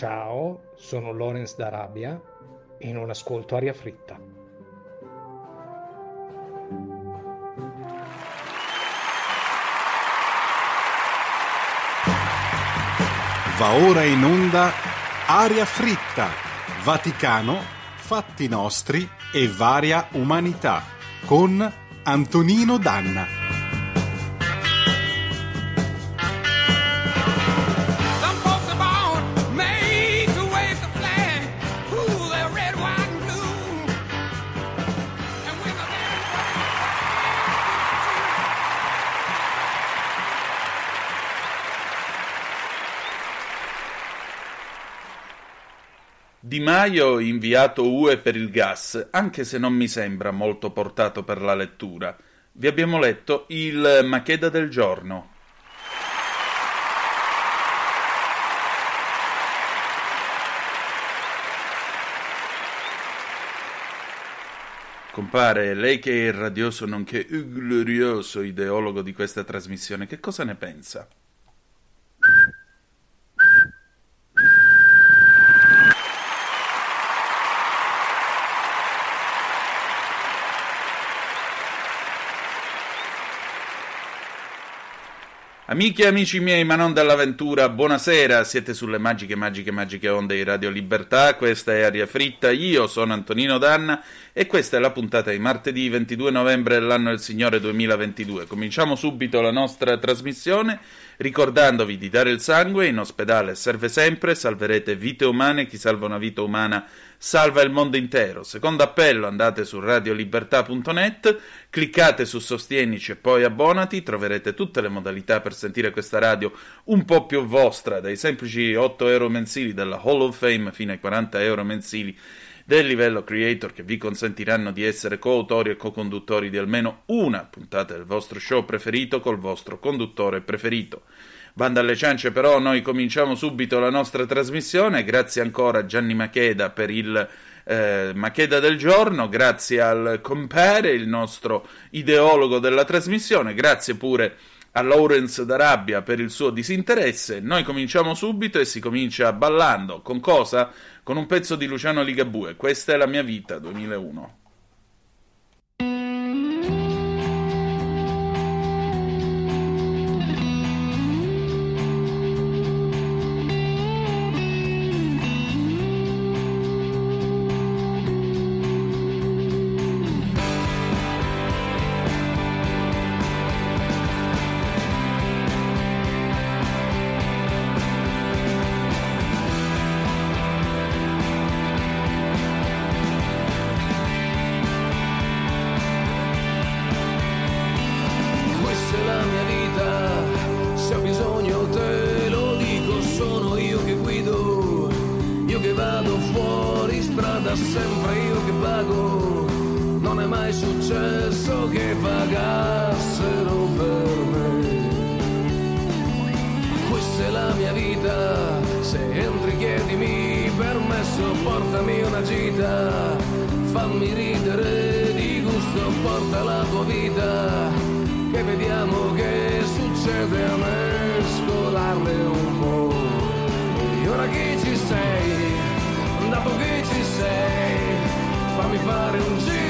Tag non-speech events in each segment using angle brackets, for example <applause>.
Ciao, sono Lorenz d'Arabia in un ascolto aria fritta. Va ora in onda Aria fritta, Vaticano, fatti nostri e varia umanità con Antonino Danna. Di Maio inviato UE per il gas, anche se non mi sembra molto portato per la lettura. Vi abbiamo letto il Macheda del giorno. Compare, lei che è il radioso nonché glorioso ideologo di questa trasmissione, che cosa ne pensa? Amiche e amici miei, ma non dall'avventura, buonasera, siete sulle magiche, magiche, magiche onde di Radio Libertà, questa è Aria Fritta, io sono Antonino Danna e questa è la puntata di martedì 22 novembre dell'anno del Signore 2022. Cominciamo subito la nostra trasmissione ricordandovi di dare il sangue, in ospedale serve sempre, salverete vite umane, chi salva una vita umana salva il mondo intero. Secondo appello andate su radiolibertà.net, cliccate su Sostienici e poi abbonati, troverete tutte le modalità per sentire questa radio un po' più vostra, dai semplici 8 euro mensili della Hall of Fame fino ai 40 euro mensili del livello creator che vi consentiranno di essere coautori e co-conduttori di almeno una puntata del vostro show preferito col vostro conduttore preferito. Banda alle ciance però, noi cominciamo subito la nostra trasmissione, grazie ancora a Gianni Macheda per il eh, Macheda del giorno, grazie al compare, il nostro ideologo della trasmissione, grazie pure a Lawrence d'Arabia per il suo disinteresse. Noi cominciamo subito e si comincia ballando. Con cosa? Con un pezzo di Luciano Ligabue. Questa è la mia vita 2001. Fare un giro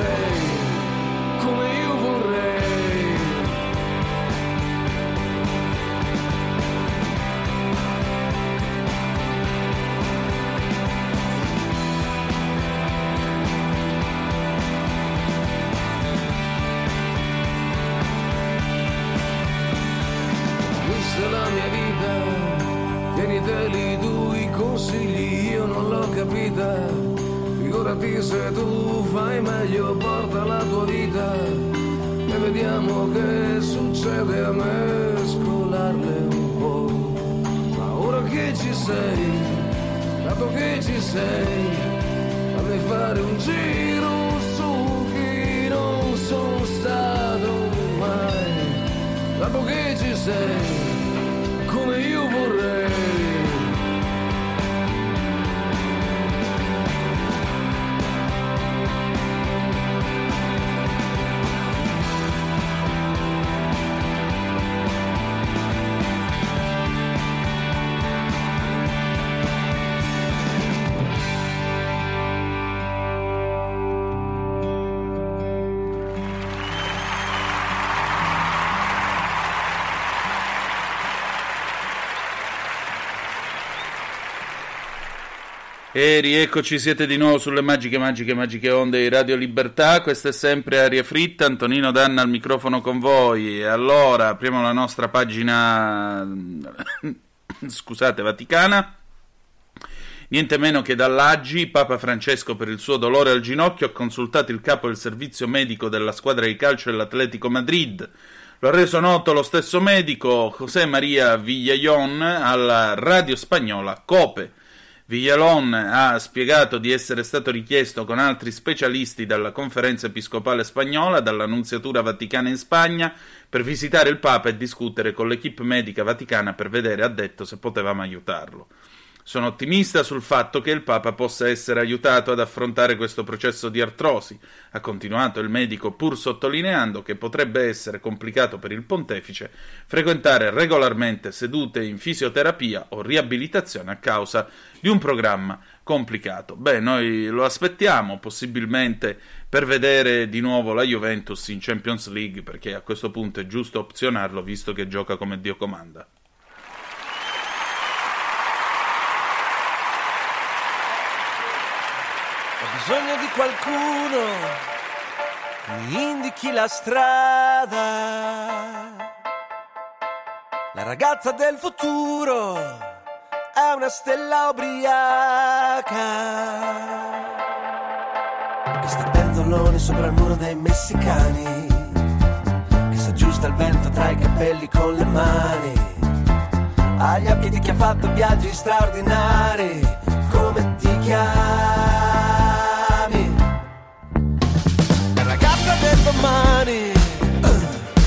sei come io vorrei. Questa è la mia vita, tieniteli tu i consigli, io non l'ho capita Figurati se tu fai meglio, porta la tua vita e vediamo che succede a mescolarle un po'. Ma ora che ci sei, dato che ci sei, fammi fare un giro su chi non sono stato mai. Dato che ci sei, come io vorrei. E rieccoci, siete di nuovo sulle magiche, magiche, magiche onde di Radio Libertà. Questa è sempre Aria Fritta. Antonino Danna al microfono con voi. Allora apriamo la nostra pagina, <laughs> scusate, vaticana. Niente meno che dall'Aggi, Papa Francesco per il suo dolore al ginocchio ha consultato il capo del servizio medico della squadra di calcio dell'Atletico Madrid. Lo ha reso noto lo stesso medico José María Villayon alla radio spagnola Cope. Villalon ha spiegato di essere stato richiesto con altri specialisti dalla Conferenza Episcopale Spagnola, dalla Nunziatura Vaticana in Spagna, per visitare il Papa e discutere con l'equipe medica vaticana per vedere, ha detto, se potevamo aiutarlo. Sono ottimista sul fatto che il Papa possa essere aiutato ad affrontare questo processo di artrosi, ha continuato il medico pur sottolineando che potrebbe essere complicato per il pontefice frequentare regolarmente sedute in fisioterapia o riabilitazione a causa di un programma complicato. Beh, noi lo aspettiamo possibilmente per vedere di nuovo la Juventus in Champions League, perché a questo punto è giusto opzionarlo visto che gioca come Dio comanda. Bisogno di qualcuno mi indichi la strada. La ragazza del futuro è una stella ubriaca. Che sta penzoloni sopra il muro dei messicani. Che si aggiusta il vento tra i capelli con le mani. Ha gli occhi di chi ha fatto viaggi straordinari. Come ti chiami? Domani. eh,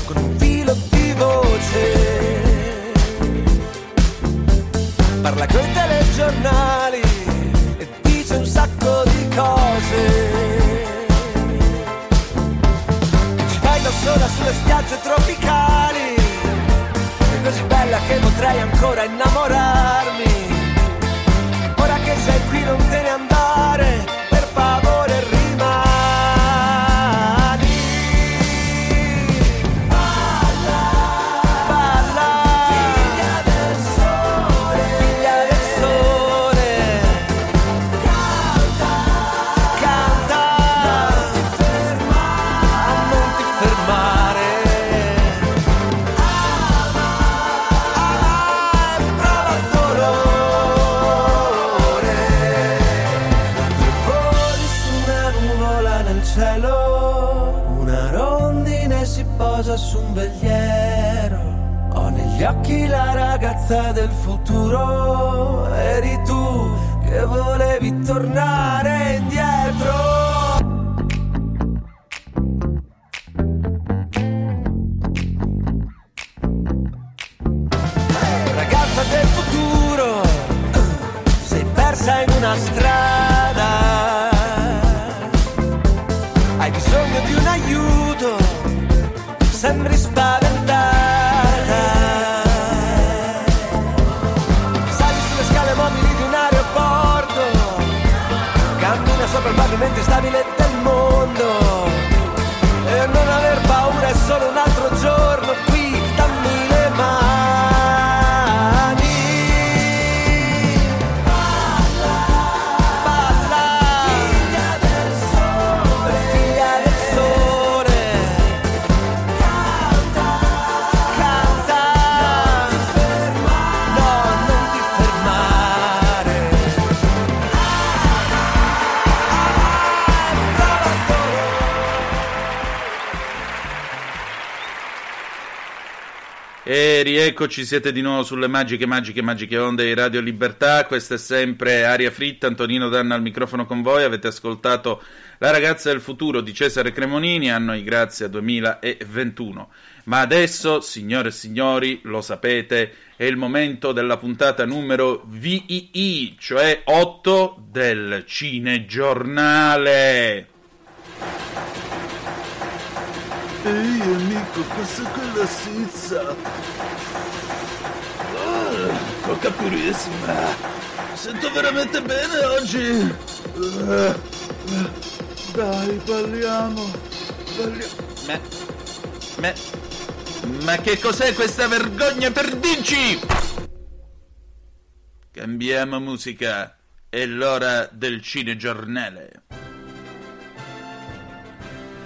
Con un filo di voce. Parla coi telegiornali e dice un sacco di cose. Ci fai da sola sulle spiagge tropicali. Sei così bella che potrei ancora innamorarmi. Cielo, una rondine si posa su un vegliero. Ho negli occhi la ragazza del futuro, eri tu che volevi tornare indietro. Rieccoci, siete di nuovo sulle magiche, magiche, magiche onde di Radio Libertà. Questa è sempre Aria Fritta, Antonino Danna al microfono con voi. Avete ascoltato La ragazza del futuro di Cesare Cremonini, anno di grazia 2021. Ma adesso, signore e signori, lo sapete, è il momento della puntata numero VII, cioè 8 del Cinegiornale. Ehi amico, cos'è quella sizza? Coca purissima. Sento veramente bene oggi. Dai, balliamo. Balliamo. Ma, ma, ma che cos'è questa vergogna per dirci? Cambiamo musica. È l'ora del cinegiornale.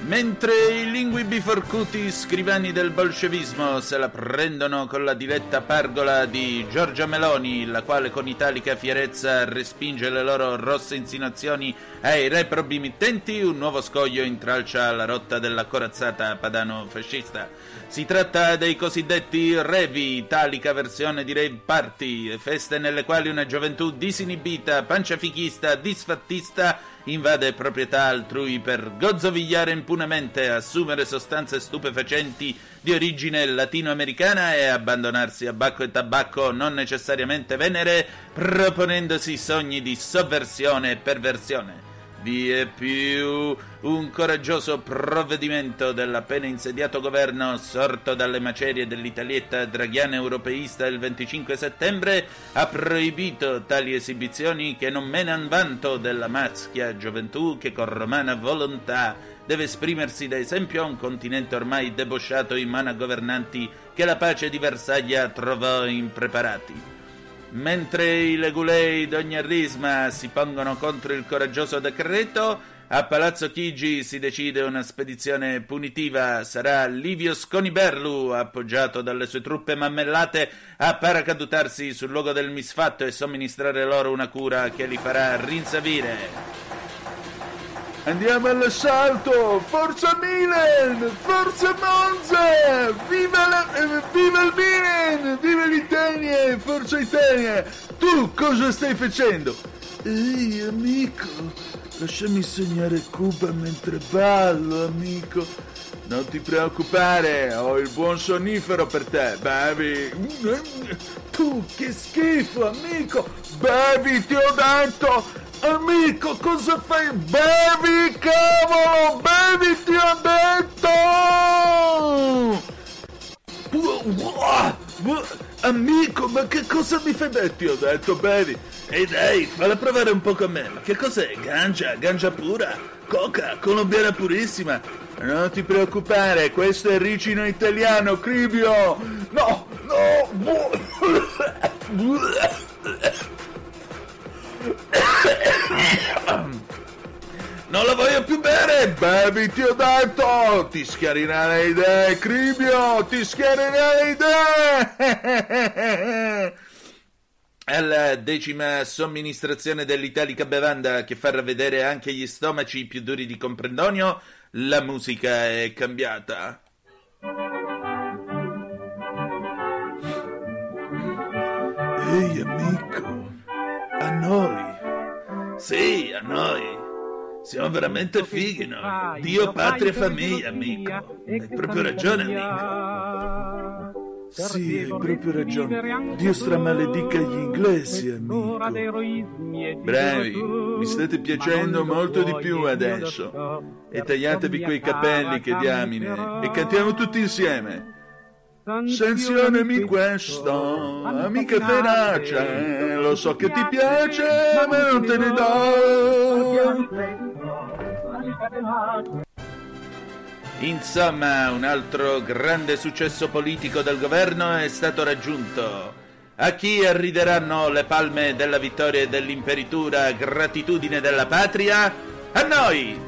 Mentre i lingui biforcuti scrivani del bolscevismo se la prendono con la diletta pargola di Giorgia Meloni, la quale con italica fierezza respinge le loro rosse insinuazioni ai reprobi mittenti, un nuovo scoglio intralcia la rotta della corazzata padano-fascista. Si tratta dei cosiddetti revi, italica versione di rave party, feste nelle quali una gioventù disinibita, panciafichista, disfattista invade proprietà altrui per gozzovigliare impunemente, assumere sostanze stupefacenti di origine latinoamericana e abbandonarsi a bacco e tabacco non necessariamente venere, proponendosi sogni di sovversione e perversione. Vi è più un coraggioso provvedimento dell'appena insediato governo sorto dalle macerie dell'Italietta draghiana europeista il 25 settembre ha proibito tali esibizioni che non menan vanto della maschia gioventù che con romana volontà deve esprimersi da esempio a un continente ormai debosciato in mano a governanti che la pace di Versaglia trovò impreparati. Mentre i legulei d'ogni risma si pongono contro il coraggioso decreto, a Palazzo Chigi si decide una spedizione punitiva. Sarà Livio Sconiberlu, appoggiato dalle sue truppe mammellate, a paracadutarsi sul luogo del misfatto e somministrare loro una cura che li farà rinsavire. Andiamo all'assalto! Forza Milan! Forza Monza! Viva, la, eh, viva il Milan! Viva l'Italia! Forza Italia! Tu cosa stai facendo? Ehi, amico! Lasciami segnare Cuba mentre ballo, amico! Non ti preoccupare, ho il buon sonnifero per te, bevi! Tu, che schifo, amico! Bevi, ti ho detto! Amico, cosa fai? Bevi, cavolo! Bevi, ti ho detto! Amico, ma che cosa mi fai detto? Ti ho detto, bevi. Ehi dai, falla provare un po' con me. Ma che cos'è? Gancia, gancia pura, coca, colombiana purissima. Non ti preoccupare, questo è ricino italiano, Cribio! No, no! Non la voglio più bere! Bevi, ti ho detto! Ti schiarirà le idee, Cribio! Ti schiarirà le idee! È la decima somministrazione dell'italica bevanda che fa vedere anche gli stomaci più duri di comprendonio, la musica è cambiata. Ehi amico, noi! Sì, a noi! Siamo veramente fighi noi. Dio, patria e famiglia, amico. Hai proprio ragione, amico. Sì, hai proprio ragione. Dio stramaledica gli inglesi, amico. Bravi, mi state piacendo molto di più adesso. E tagliatevi quei capelli che diamine. E cantiamo tutti insieme. Sanzionami questo, amica feroce, lo so che ti piace, ma non te ne do. Insomma, un altro grande successo politico del governo è stato raggiunto. A chi arrideranno le palme della vittoria e dell'imperitura gratitudine della patria? A noi!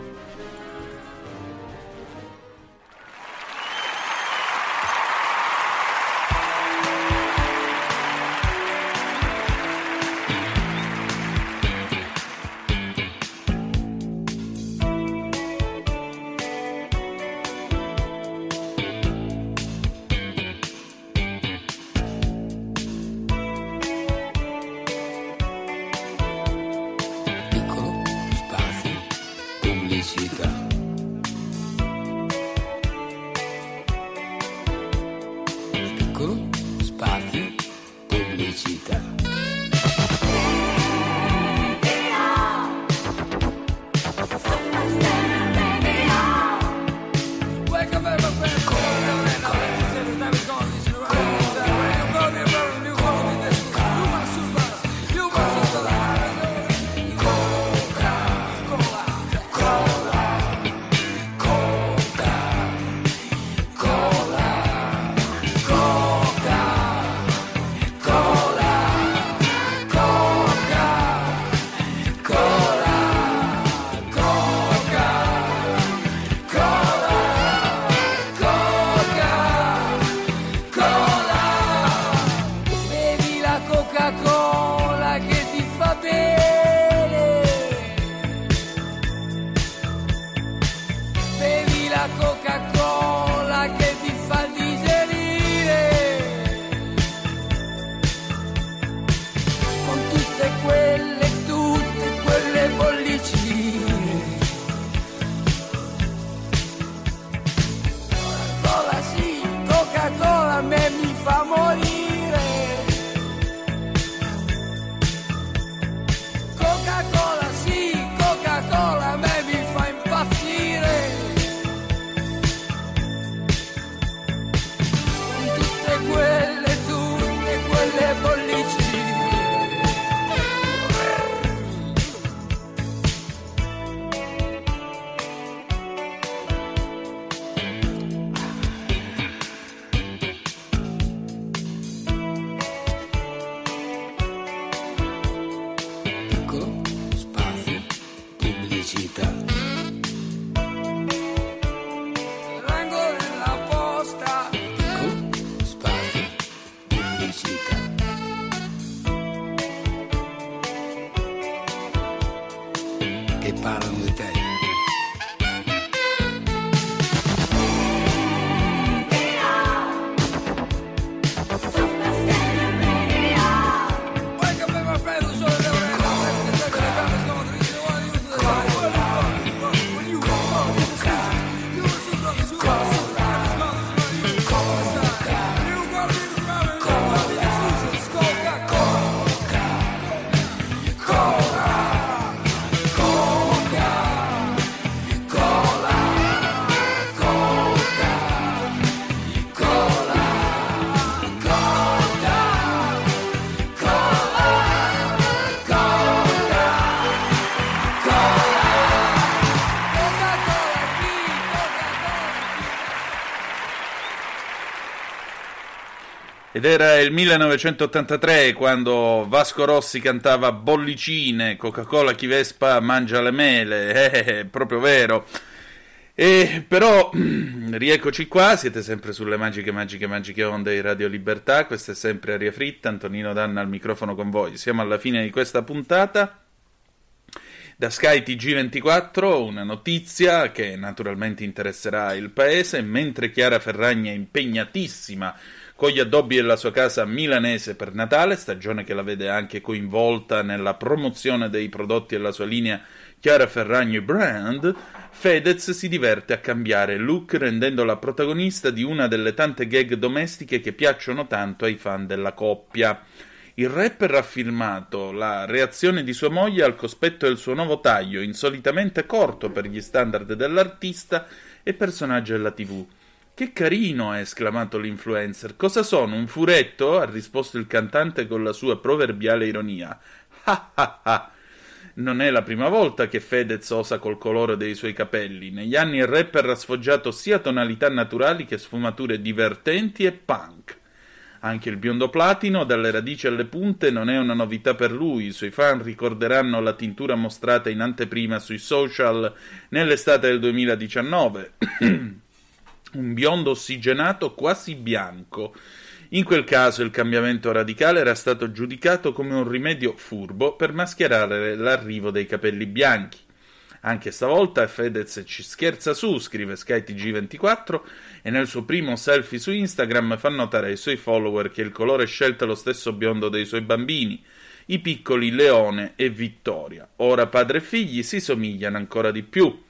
Che parlano di te. Ed era il 1983 quando Vasco Rossi cantava Bollicine, Coca-Cola chi Vespa mangia le mele, <laughs> eh, è proprio vero. E però, <clears throat> rieccoci qua, siete sempre sulle magiche, magiche, magiche onde di Radio Libertà, questa è sempre Aria Fritta, Antonino Danna al microfono con voi. Siamo alla fine di questa puntata. Da Sky TG24 una notizia che naturalmente interesserà il paese, mentre Chiara Ferragni è impegnatissima con gli addobbi della sua casa milanese per Natale, stagione che la vede anche coinvolta nella promozione dei prodotti della sua linea Chiara Ferragni Brand, Fedez si diverte a cambiare look rendendola protagonista di una delle tante gag domestiche che piacciono tanto ai fan della coppia. Il rapper ha filmato la reazione di sua moglie al cospetto del suo nuovo taglio, insolitamente corto per gli standard dell'artista e personaggio della TV. Che carino! ha esclamato l'influencer. Cosa sono? Un furetto? ha risposto il cantante con la sua proverbiale ironia. Ah ah ah! Non è la prima volta che Fedez osa col colore dei suoi capelli. Negli anni il rapper ha sfoggiato sia tonalità naturali che sfumature divertenti e punk. Anche il biondo platino, dalle radici alle punte, non è una novità per lui. I suoi fan ricorderanno la tintura mostrata in anteprima sui social nell'estate del 2019. <clears throat> Un biondo ossigenato quasi bianco. In quel caso il cambiamento radicale era stato giudicato come un rimedio furbo per mascherare l'arrivo dei capelli bianchi. Anche stavolta Fedez ci scherza su, scrive SkyTG24, e nel suo primo selfie su Instagram fa notare ai suoi follower che il colore scelto è lo stesso biondo dei suoi bambini, i piccoli Leone e Vittoria. Ora padre e figli si somigliano ancora di più.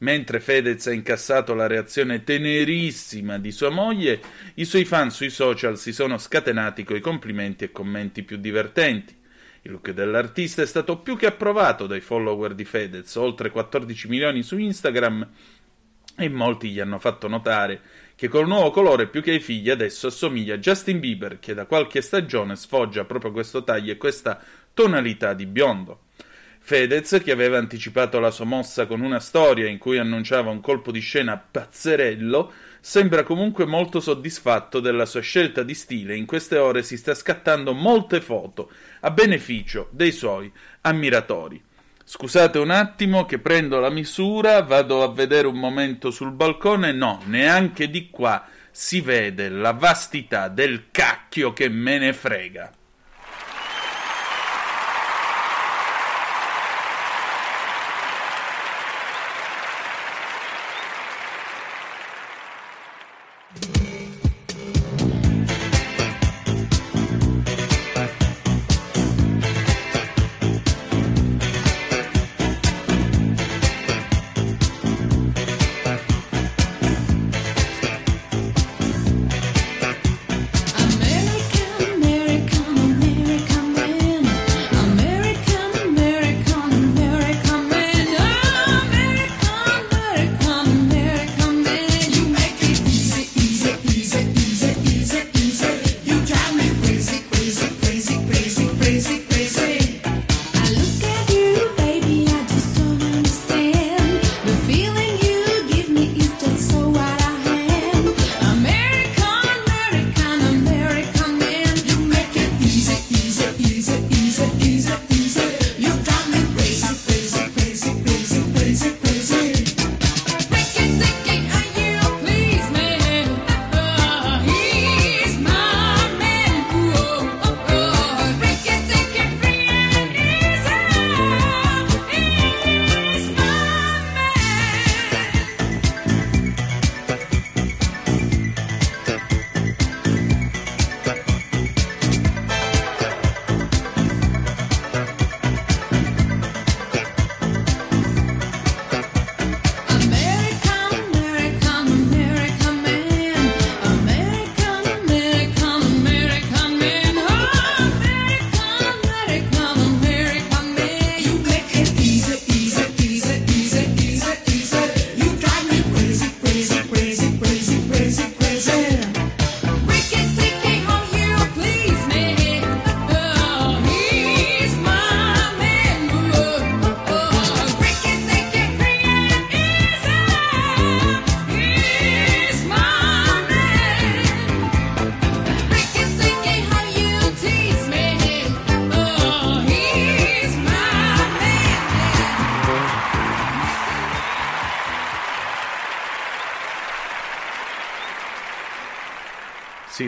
Mentre Fedez ha incassato la reazione tenerissima di sua moglie, i suoi fan sui social si sono scatenati coi complimenti e commenti più divertenti. Il look dell'artista è stato più che approvato dai follower di Fedez, oltre 14 milioni su Instagram, e molti gli hanno fatto notare che col nuovo colore più che ai figli adesso assomiglia a Justin Bieber, che da qualche stagione sfoggia proprio questo taglio e questa tonalità di biondo. Fedez, che aveva anticipato la sua mossa con una storia in cui annunciava un colpo di scena pazzerello, sembra comunque molto soddisfatto della sua scelta di stile. In queste ore si sta scattando molte foto a beneficio dei suoi ammiratori. Scusate un attimo che prendo la misura, vado a vedere un momento sul balcone. No, neanche di qua si vede la vastità del cacchio che me ne frega.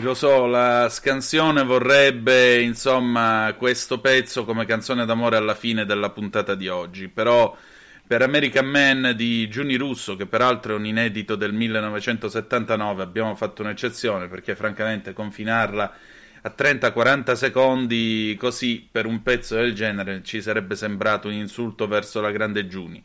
Lo so, la scansione vorrebbe, insomma, questo pezzo come canzone d'amore alla fine della puntata di oggi, però per American Man di Giuni Russo, che peraltro è un inedito del 1979, abbiamo fatto un'eccezione perché francamente confinarla a 30-40 secondi così per un pezzo del genere ci sarebbe sembrato un insulto verso la grande Giuni.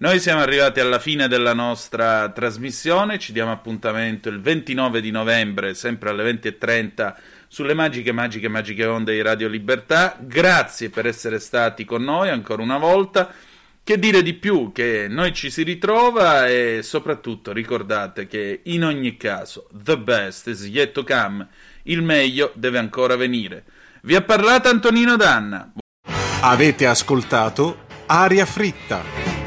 Noi siamo arrivati alla fine della nostra trasmissione, ci diamo appuntamento il 29 di novembre, sempre alle 20.30, sulle magiche, magiche, magiche onde di Radio Libertà. Grazie per essere stati con noi ancora una volta. Che dire di più? Che noi ci si ritrova e soprattutto ricordate che in ogni caso, the best is yet to come, il meglio deve ancora venire. Vi ha parlato Antonino Danna. Avete ascoltato Aria Fritta.